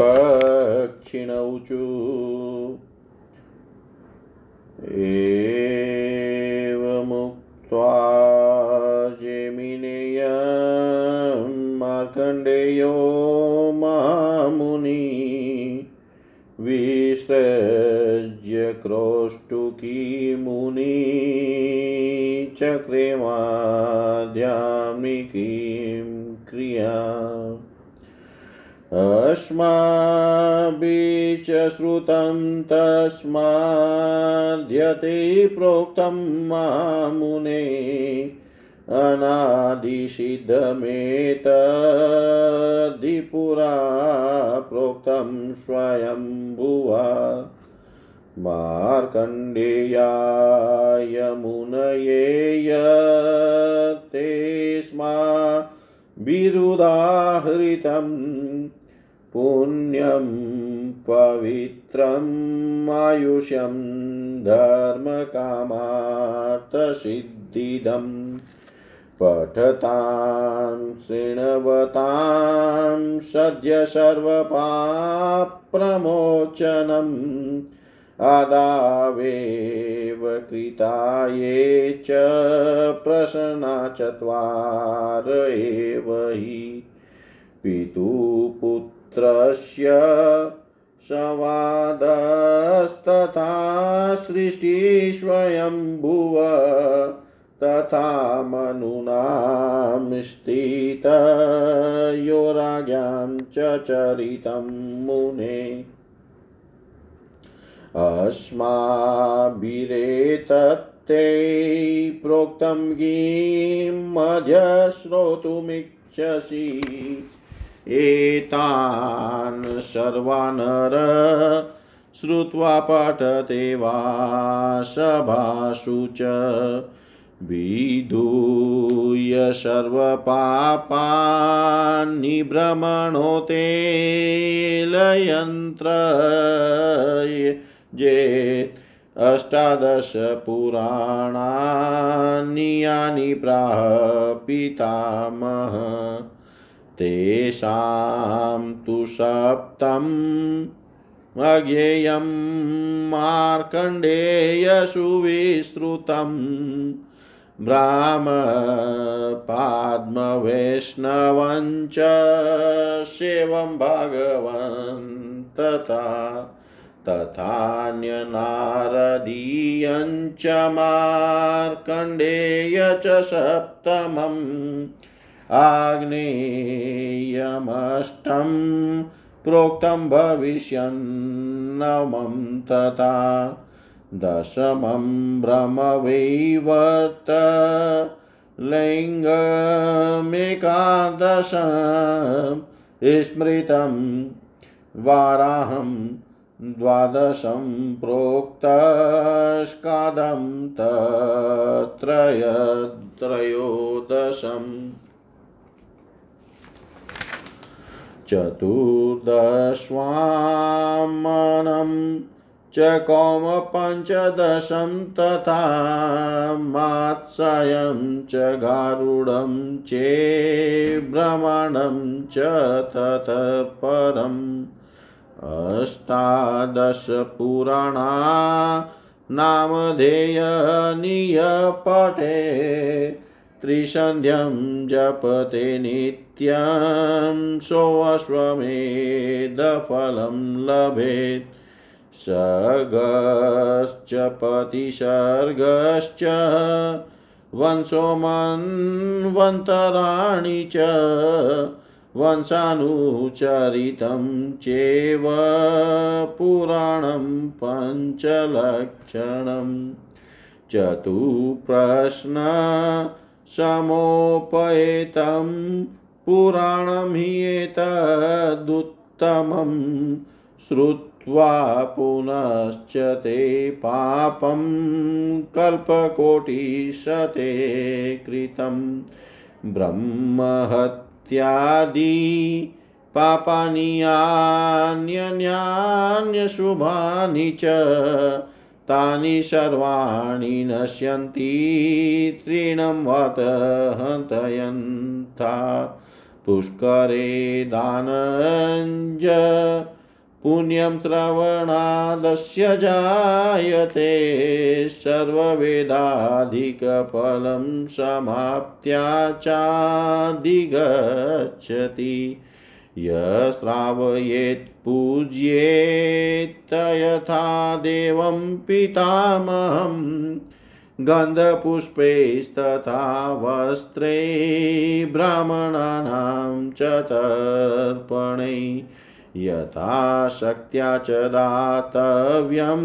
पक्षिणौ च एवमुक्त्वा जैमिनेय मार्कण्डेयो मामुनि विसृज्य क्रोष्टुकीमुनि विसज्यक्रोष्टुकीमुनि चक्रेमाध्यामिकीं क्रिया अस्माभिश्च श्रुतं तस्माध्यते प्रोक्तं मामुने अनादिशिदमेतपुरा प्रोक्तं स्वयं भुवा मार्कण्डेयायमुनये यते स्मा विरुदाहृतम् पुण्यं पवित्रम् आयुष्यं धर्मकामार्थसिद्धिदम् पठतां शृण्वतां सद्य सर्वपाप्रमोचनम् आदावेव कृता ये च प्रसन्ना चत्वार एव हि पितुपुत्रस्य संवादस्तथा सृष्टिस्वयम्भुव तथा मनुनां स्थितयोराज्ञां च चरितं मुने। अस्माभिरेतत्ते प्रोक्तं गीमध्य श्रोतुमिच्छसि एतान् सर्वानर श्रुत्वा पठते वा सभासु च विधूय सर्वपापान्निभ्रमणो ते लयन्त्र जेत् अष्टादशपुराणानि यानि प्राह तेषां तु सप्तम् अज्ञेयं मार्कण्डेयसुविस्तृतं ब्राह्मपाद्मवैष्णवञ्च सेवं भगवन्तता तथान्यनारदीयञ्च मार्कण्डेय च सप्तमम् आग्नेयमष्टं प्रोक्तं भविष्यन्नवमं तथा दशमं भ्रमवैवर्त लिङ्गमेकादश स्मृतं वाराहं द्वादशं प्रोक्तस्कादं तत्रयत्रयोदशम् चतुर्दश्वामनं च कौमपञ्चदशं तथा मात्सायं च गारुडं चेभ्रमणं च ततः परम् अष्टादशपुराणा नामधेयनियपटे त्रिसन्ध्यं जपते नित्यं सोऽश्वमेधफलं लभेत्। सर्गश्च पतिसर्गश्च वंशोमन्वन्तराणि च वंशानुचरितं चेव पुराणं पञ्चलक्षणं। चतुप्रश्न समोपयेतं पुराणं हि एतदुत्तमं श्रुत्वा पुनश्च ते पापं कल्पकोटिशते कृतं ब्रह्महत्यादि पापानि यान्यन्यान्यशुभानि च तानि सर्वाणि नश्यन्ति तृणं वत हन्तयन्ता। पुष्करे दानञ्ज पुण्यं श्रवणादस्य जायते सर्ववेदाधिकफलं समाप्त्या चाधिगच्छति। यश्रावयेत् पूज्येत् यथा देवं पितामहम् गन्धपुष्पैस्तथा वस्त्रे ब्राह्मणानां च तर्पणै यथा शक्त्या च दातव्यं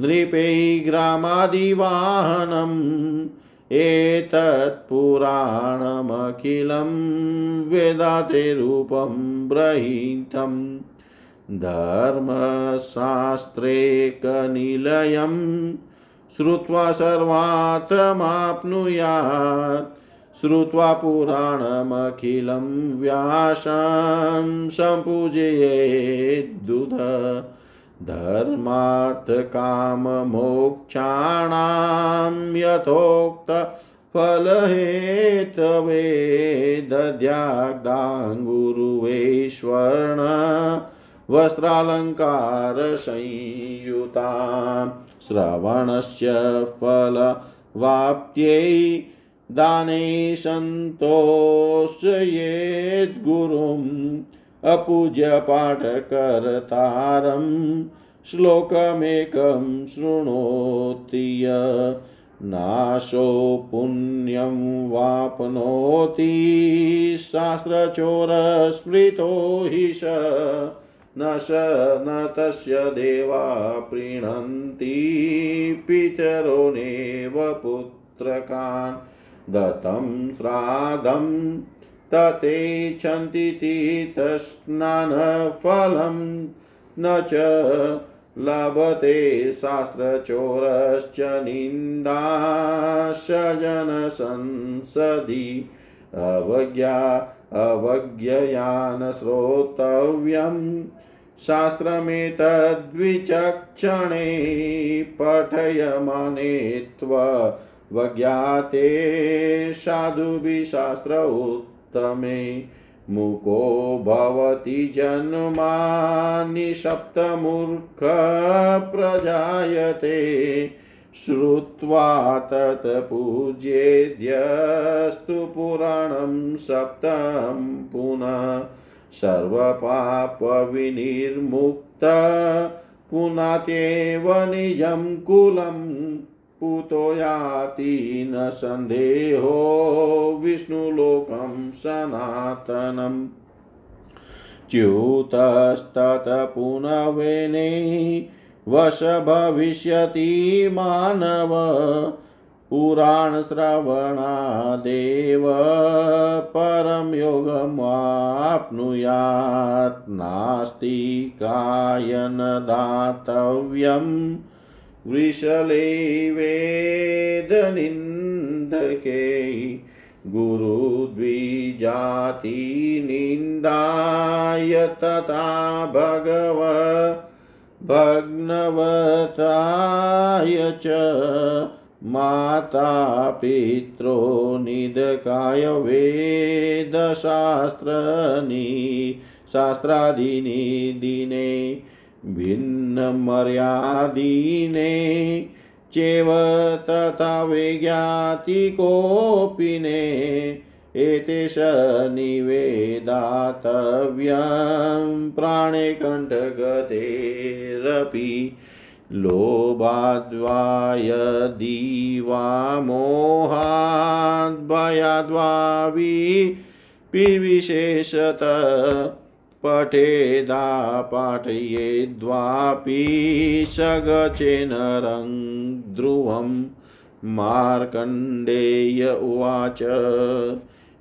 नृपै ग्रामादिवाहनम् एतत्पुराणमखिलं वेदाते रूपं ब्रहीतं धर्मशास्त्रेकनिलयं श्रुत्वा सर्वार्थमाप्नुयात् श्रुत्वा पुराणमखिलं व्यासां सम्पूजयेद्दुध धर्मार्थकाममोक्षाणां यथोक्तफलहेतवे दद्याग्दाङ्गुरुवेश्वर्ण वस्त्रालङ्कारसंयुता श्रवणस्य फलवाप्त्यै दाने सन्तोषयेद्गुरुम् अपूज्यपाठकर्तारं श्लोकमेकं शृणोति य। नाशो पुण्यं वाप्नोति शास्त्रचोरस्मृतो हि स न स न तस्य देवा प्रीणन्ति पितरो नैव पुत्रकान्। दत्तं श्राद्धं ततेच्छन्ति तीर्थस्नानफलं न च लभते शास्त्रचोरश्च निन्दाशजनसंसदि। अवज्ञा अवज्ञया न श्रोतव्यम् शास्त्रमेतद्विचक्षणे पठयमाने त्व वज्ञाते उत्तमे मुको भवति जन्मानि सप्तमूर्ख प्रजायते। श्रुत्वा तत् पूज्येद्यस्तु पुराणं सप्तं पुनः सर्वपापविनिर्मुक्त पुनात्येव निजं कुलम् पूतो याति न सन्देहो विष्णुलोकं सनातनम्। च्युतस्तत्पुनवेने वश भविष्यति मानव। पुराणश्रवणादेव परं योगमाप्नुयात् नास्ति कायन दातव्यम् वृषले वेदनिन्दके गुरुद्विजातिनिन्दाय तथा भगव भग्नवताय च माता पित्रो निदकाय वेदशास्त्रनि शास्त्रादीनि दिने भिन्नमर्यादीने चेव तथा वेज्ञातिकोऽपिने एतेष निवेदातव्यं प्राणे लोभाद्वा यदीवा मोहाद्भयाद्वा विविशेषत पठेदा पाठयेद्वापि सगचेन ध्रुवं मार्कण्डेय उवाच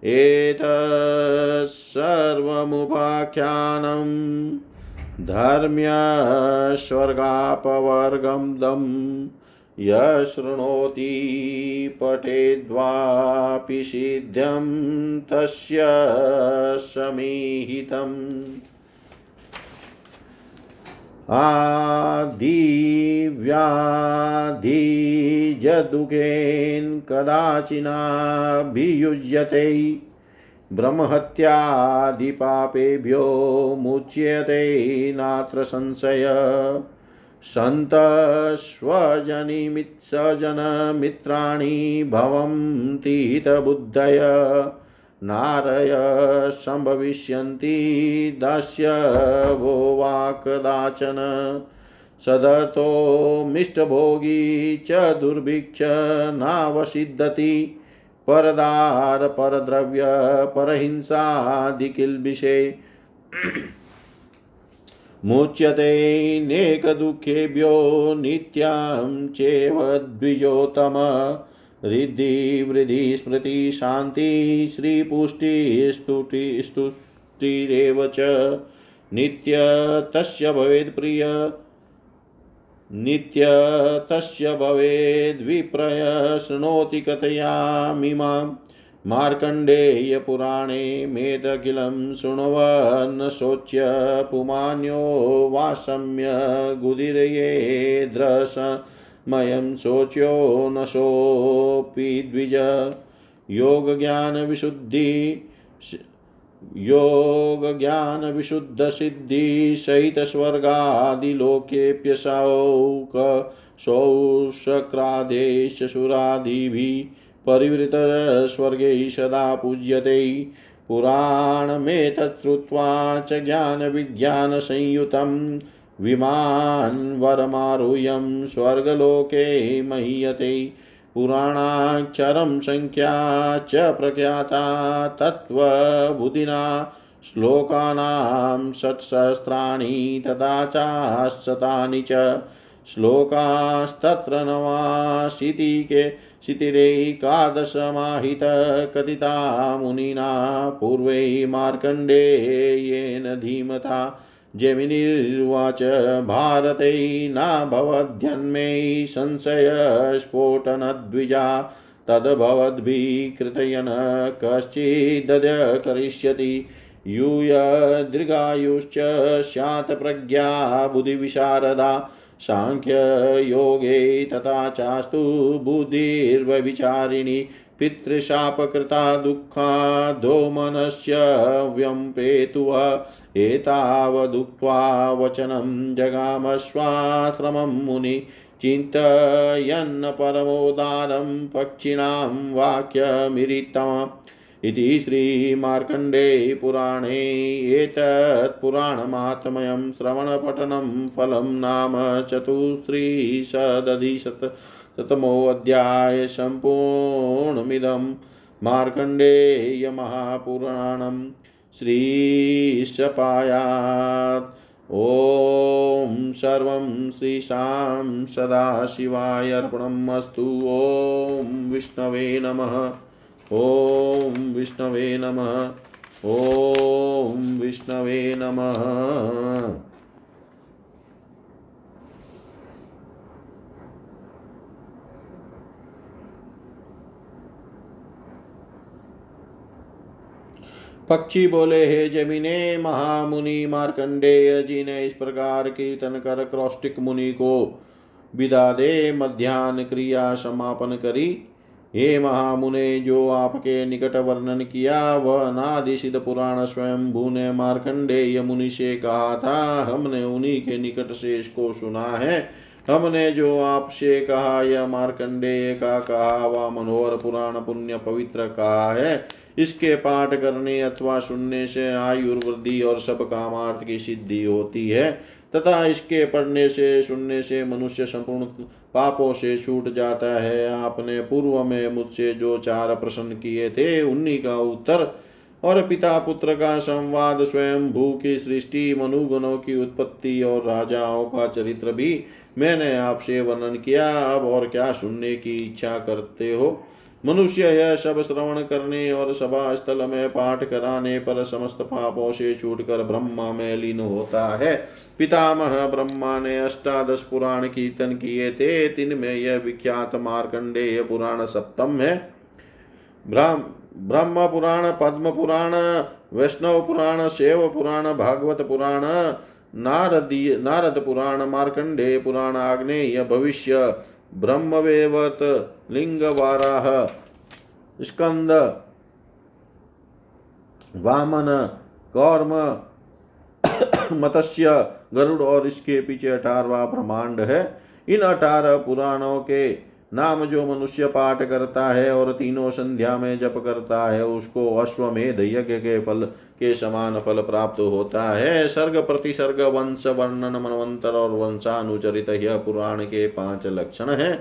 एतत्सर्वमुपाख्यानं धर्म्यस्वर्गापवर्गं दम्। यशृणोति पठेद्वापि सिद्ध्यं तस्य समीहितम्। आदिव्याधिजदुःखेन कदाचिनाभियुज्यते ब्रह्महत्यादिपापेभ्यो मुच्यते नात्र संशय। सन्तस्वजनिमित्सजनमित्राणि भवन्तीतबुद्धय नारय सम्भविष्यन्ति दास्य वो वा सदतो मिष्टभोगी च दुर्भिक्ष नावसिद्धति। परदार, परद्रव्य, परहिंसादिकिल्बिषे। मुच्यते नेकदुःखेभ्यो नित्यां चेव द्विजोतम रिद्धि स्मृति, शान्ति श्रीपुष्टिस्तुतिस्तुतिरेव च। नित्य तस्य भवेत्प्रिय नित्य तस्य भवेद्विप्रय शृणोति कथयामिमां मार्कण्डेयपुराणे मेदखिलं शृण्वन् शोच्य पुमान्यो वासम्य गुदिरयेद्रसमयं शोच्यो न सोऽपि द्विज। योगज्ञानविशुद्धि योगज्ञानविशुद्धसिद्धिसहितस्वर्गादिलोकेऽप्यसौक सौशक्रादेशसुरादिभिः परिवृतस्वर्गैः सदा पूज्यते। पुराणमेतत् श्रुत्वा च ज्ञानविज्ञानसंयुतं विमान्वरमारुह्यं स्वर्गलोके महीयते। पुराणाक्षरं सङ्ख्या च प्रख्याता तत्त्वबुधिना श्लोकानां षट्सहस्राणि तथा चाशतानि च श्लोकास्तत्र नवाशीतिके शितिरेकादशमाहितकथिता मुनिना पूर्वै मार्कण्डेयेन धीमता जमिनिर्वाच भारते नाभवद्यन्मे संशयस्फोटनद्विजा तद्भवद्भिः कृतयन कश्चिदद्य करिष्यति यूयदृगायुश्च स्यात् प्रज्ञा बुद्धिविशारदा साङ्ख्ययोगे तथा चास्तु बुद्धिर्व्यभिचारिणी, पितृशापकृता दुःखादो मनस्य व्यम्पेतुः एतावदुक्त्वा वचनं जगामश्वाश्रमं मुनि चिन्तयन्न परमोदारं पक्षिणां वाक्यमिरितम् इति श्रीमार्कण्डे पुराणे एतत्पुराणमात्मयं श्रवणपठनं फलं नाम चतुस्त्रिशदधिशत शतमोऽध्याय सम्पूर्णमिदं मार्कण्डेयमहापुराणं श्रीशपायात्। ॐ सर्वं श्रीशां सदाशिवाय अर्पणम् अस्तु। ॐ विष्णवे नमः। ॐ विष्णवे नमः। ॐ विष्णवे नमः। पक्षी बोले, हे जमीने, महामुनि मार्कंडेय जी ने इस प्रकार कीर्तन कर क्रौष्टिक मुनि को विदा दे। मध्यान्ह क्रिया समापन करी। हे महामुने, जो आपके निकट वर्णन किया, वह सिद्ध पुराण स्वयं ने मार्कंडेय मुनि से कहा था, हमने उन्हीं के निकट से इसको सुना है। हमने जो आपसे कहा, यह मार्कंडेय का कहा वह मनोहर पुराण पुण्य पवित्र कहा है। इसके पाठ करने अथवा सुनने से आयुर्वृद्धि और सब कामार्थ की सिद्धि होती है, तथा इसके पढ़ने से, सुनने से मनुष्य संपूर्ण पापों से छूट जाता है। आपने पूर्व में मुझसे जो चार प्रश्न किए थे, उन्हीं का उत्तर। और पिता पुत्र का संवाद स्वयं भू की सृष्टि, मनुगुणों की उत्पत्ति और राजाओं का चरित्र भी मैंने आपसे वर्णन किया। अब और क्या सुनने की इच्छा करते हो? मनुष्य यह सब श्रवण करने और सभा स्थल में पाठ कराने पर समस्त पापों से छूटकर ब्रह्मा में लीन होता है। पितामह ब्रह्मा ने अष्टादश पुराण कीर्तन किए थे। तिनमें यह विख्यात मार्कंडेय पुराण सप्तम है। ब्रह्म पुराण, पद्म पुराण, वैष्णव पुराण, शेव पुराण, भागवत पुराण, नारदीय, नारद पुराण, मार्कंडेय पुराण, आग्नेय, भविष्य ब्रह्मवेवत लिंग वाराह स्कंद वामन। कौर्म। मत्स्य। गरुड़ और इसके पीछे अठारवा ब्रह्मांड है। इन अठारह पुराणों के नाम जो मनुष्य पाठ करता है और तीनों संध्या में जप करता है, उसको अश्वमेध यज्ञ के फल के समान फल प्राप्त होता है। सर्ग प्रतिसर्ग वंश वर्णन मनवंतर और वंशानुचरित यह पुराण के पाँच लक्षण है।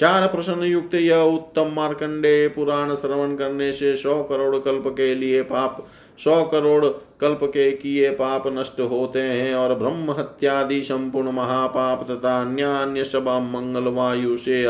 चार प्रश्न युक्त यह उत्तम मार्कंडे पुराण श्रवण करने से सौ करोड़ कल्प के लिए पाप सौ करोड़ कल्प के किए पाप नष्ट होते हैं और ब्रह्म हत्यादि संपूर्ण महापाप तथा अन्य अन्य सब मंगल वायु से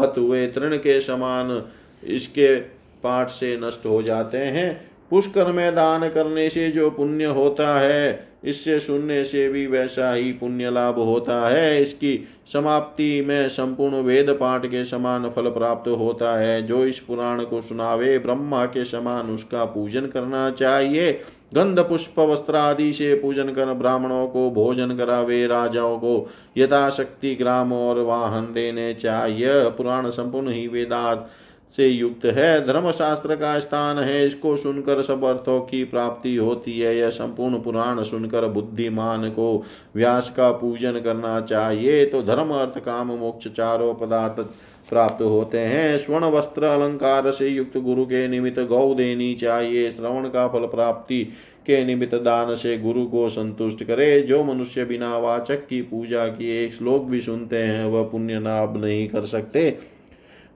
हत हुए तृण के समान इसके पाठ से नष्ट हो जाते हैं। पुष्कर में दान करने से जो पुण्य होता है, इससे सुनने से भी वैसा ही पुण्य लाभ होता है। इसकी समाप्ति में संपूर्ण वेद पाठ के समान फल प्राप्त होता है। जो इस पुराण को सुनावे, ब्रह्मा के समान उसका पूजन करना चाहिए। गंध पुष्प वस्त्र आदि से पूजन कर ब्राह्मणों को भोजन करावे, राजाओं को यथाशक्ति ग्राम और वाहन देने चाहिए। पुराण संपूर्ण ही वेदार्थ से युक्त है। धर्म शास्त्र का स्थान है। इसको सुनकर सब अर्थों की प्राप्ति होती है। यह संपूर्ण पुराण सुनकर बुद्धिमान को व्यास का पूजन करना चाहिए। तो धर्म, अर्थ, काम, मोक्ष चारों पदार्थ प्राप्त होते हैं। स्वर्ण वस्त्र, अलंकार से युक्त गुरु के निमित्त गौ देनी चाहिए। श्रवण का फल प्राप्ति के निमित्त दान से गुरु को संतुष्ट करे। जो मनुष्य बिना वाचक की पूजा किए एक श्लोक भी सुनते हैं, वह पुण्य लाभ नहीं कर सकते।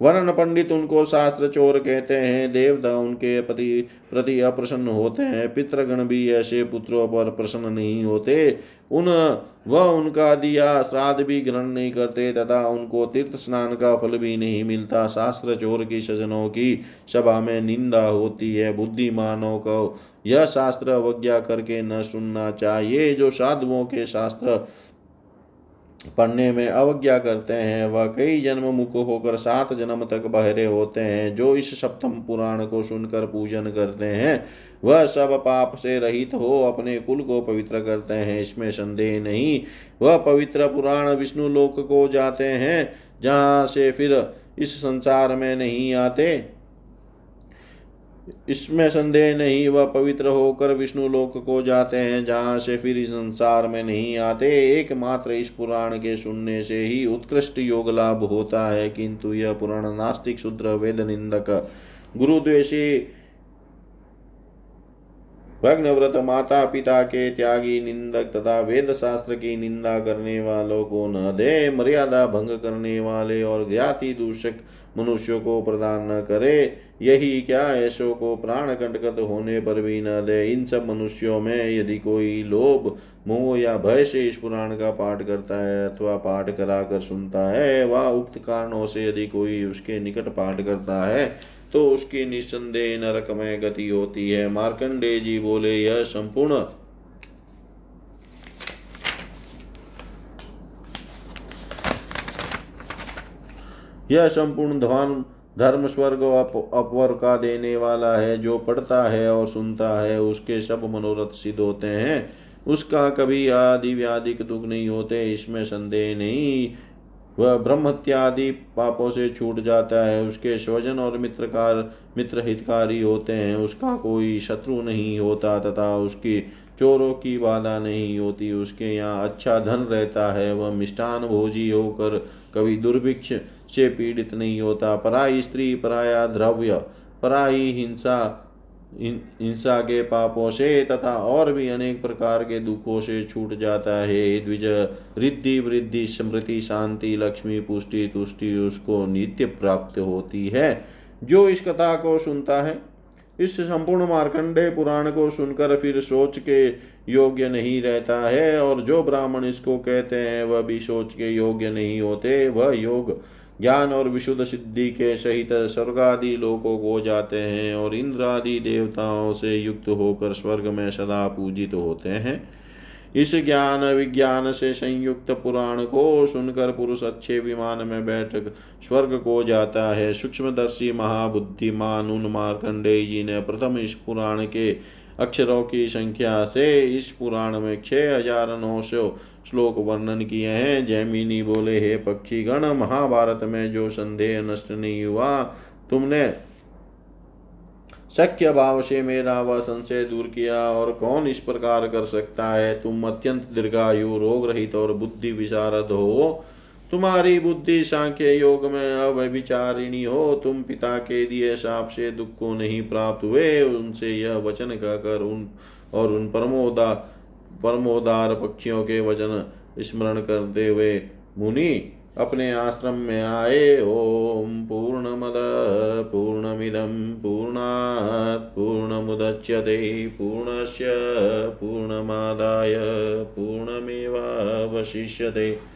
वर्ण पंडित उनको शास्त्र चोर कहते हैं, देवता उनके पति प्रति अप्रसन्न होते हैं, पितृगण भी ऐसे पुत्रों पर प्रसन्न नहीं होते। उन, वह उनका दिया श्राद्ध भी ग्रहण नहीं करते, तथा उनको तीर्थ स्नान का फल भी नहीं मिलता। शास्त्र चोर की सजनों की सभा में निंदा होती है, बुद्धिमानों को यह शास्त्र अवज्ञा करके न सुनना चाहिए। जो साधुओं के शास्त्र पढ़ने में अवज्ञा करते हैं, वह कई जन्म मुख होकर सात जन्म तक बहरे होते हैं, जो इस सप्तम पुराण को सुनकर पूजन करते हैं, वह सब पाप से रहित हो अपने कुल को पवित्र करते हैं, इसमें संदेह नहीं। वह पवित्र पुराण विष्णु लोक को जाते हैं, जहाँ से फिर इस संसार में नहीं आते। इसमें संदेह नहीं, वह पवित्र होकर विष्णु लोक को जाते हैं, जहाँ से फिर इस संसार में नहीं आते। एकमात्र इस पुराण के सुनने से ही उत्कृष्ट योग लाभ होता है, किंतु यह पुराण नास्तिक, शूद्र वेद निंदक गुरुद्वेषी भग्नव्रत माता पिता के त्यागी निंदक तथा वेद शास्त्र की निंदा करने वालों को न दे, मर्यादा भंग करने वाले और ज्ञाति दूषक मनुष्यों को प्रदान न करे। यही क्या ऐसो को प्राण कंटकत होने पर भी न दे। इन सब मनुष्यों में यदि कोई लोभ, मोह या भय से इस पुराण का पाठ करता है अथवा पाठ करा कर सुनता है, वह उक्त कारणों से यदि कोई उसके निकट पाठ करता है तो उसकी निस्संदेह नरक में गति होती है। मार्कंडे जी बोले, यह संपूर्ण यह संपूर्ण धर्म धर्म स्वर्ग अपवर का देने वाला है। जो पढ़ता है और सुनता है, उसके सब मनोरथ सिद्ध होते हैं। उसका कभी आदि व्याधिक दुख नहीं होते, इसमें संदेह नहीं। वह ब्रह्म इत्यादि पापों से छूट जाता है, उसके स्वजन और मित्रकार मित्र हितकारी होते हैं, उसका कोई शत्रु नहीं होता तथा उसकी चोरों की बाधा नहीं होती, उसके यहाँ अच्छा धन रहता है, वह मिष्टान भोजी होकर कभी दुर्भिक्ष से पीड़ित नहीं होता, पराई स्त्री, पराया द्रव्य, पराई हिंसा हिंसा के पापों से तथा और भी अनेक प्रकार के दुखों से छूट जाता है द्विज, रिद्धि वृद्धि, स्मृति शांति, लक्ष्मी पुष्टि, तुष्टि, उसको नित्य प्राप्त होती है। जो इस कथा को सुनता है, इस संपूर्ण मार्कंडे पुराण को सुनकर फिर सोच के योग्य नहीं रहता है, और जो ब्राह्मण इसको कहते हैं, वह भी सोच के योग्य नहीं होते, वह योग ज्ञान और विशुद्ध सिद्धि के सहित स्वर्ग आदि लोकों को जाते हैं और इंद्र आदि देवताओं से युक्त होकर स्वर्ग में सदा पूजित होते हैं। इस ज्ञान विज्ञान से संयुक्त पुराण को सुनकर पुरुष अच्छे विमान में बैठ स्वर्ग को जाता है। सूक्ष्मदर्शी महाबुद्धिमान उन मार्कंडे जी ने प्रथम इस पुराण के अक्षरों की संख्या से इस पुराण में छह हज़ार नौ सौ श्लोक वर्णन किए हैं। जैमिनी बोले, हे पक्षी गण महाभारत में जो संदेह नष्ट नहीं हुआ, तुमने शक्य भाव से मेरा वह संशय दूर किया और कौन इस प्रकार कर सकता है? तुम अत्यंत दीर्घायु रोग रहित और बुद्धि विशारद हो। तुम्हारी बुद्धि सांख्य योग में अव्यभिचारिणी हो, तुम पिता के दिए साप से दुख को नहीं प्राप्त हुए, उनसे यह वचन कहकर उन और उन परमोदा, परमोदार पक्षियों के वचन स्मरण करते हुए, मुनि, अपने आश्रम में आए, ओम पूर्ण मद पूर्ण मिदम पूर्णमद, पूर्णमिदं पूर्णात्, पूर्णमुदच्यते, पूर्णस्य पूर्णमादाय, पूर्णमेवावशिष्यते।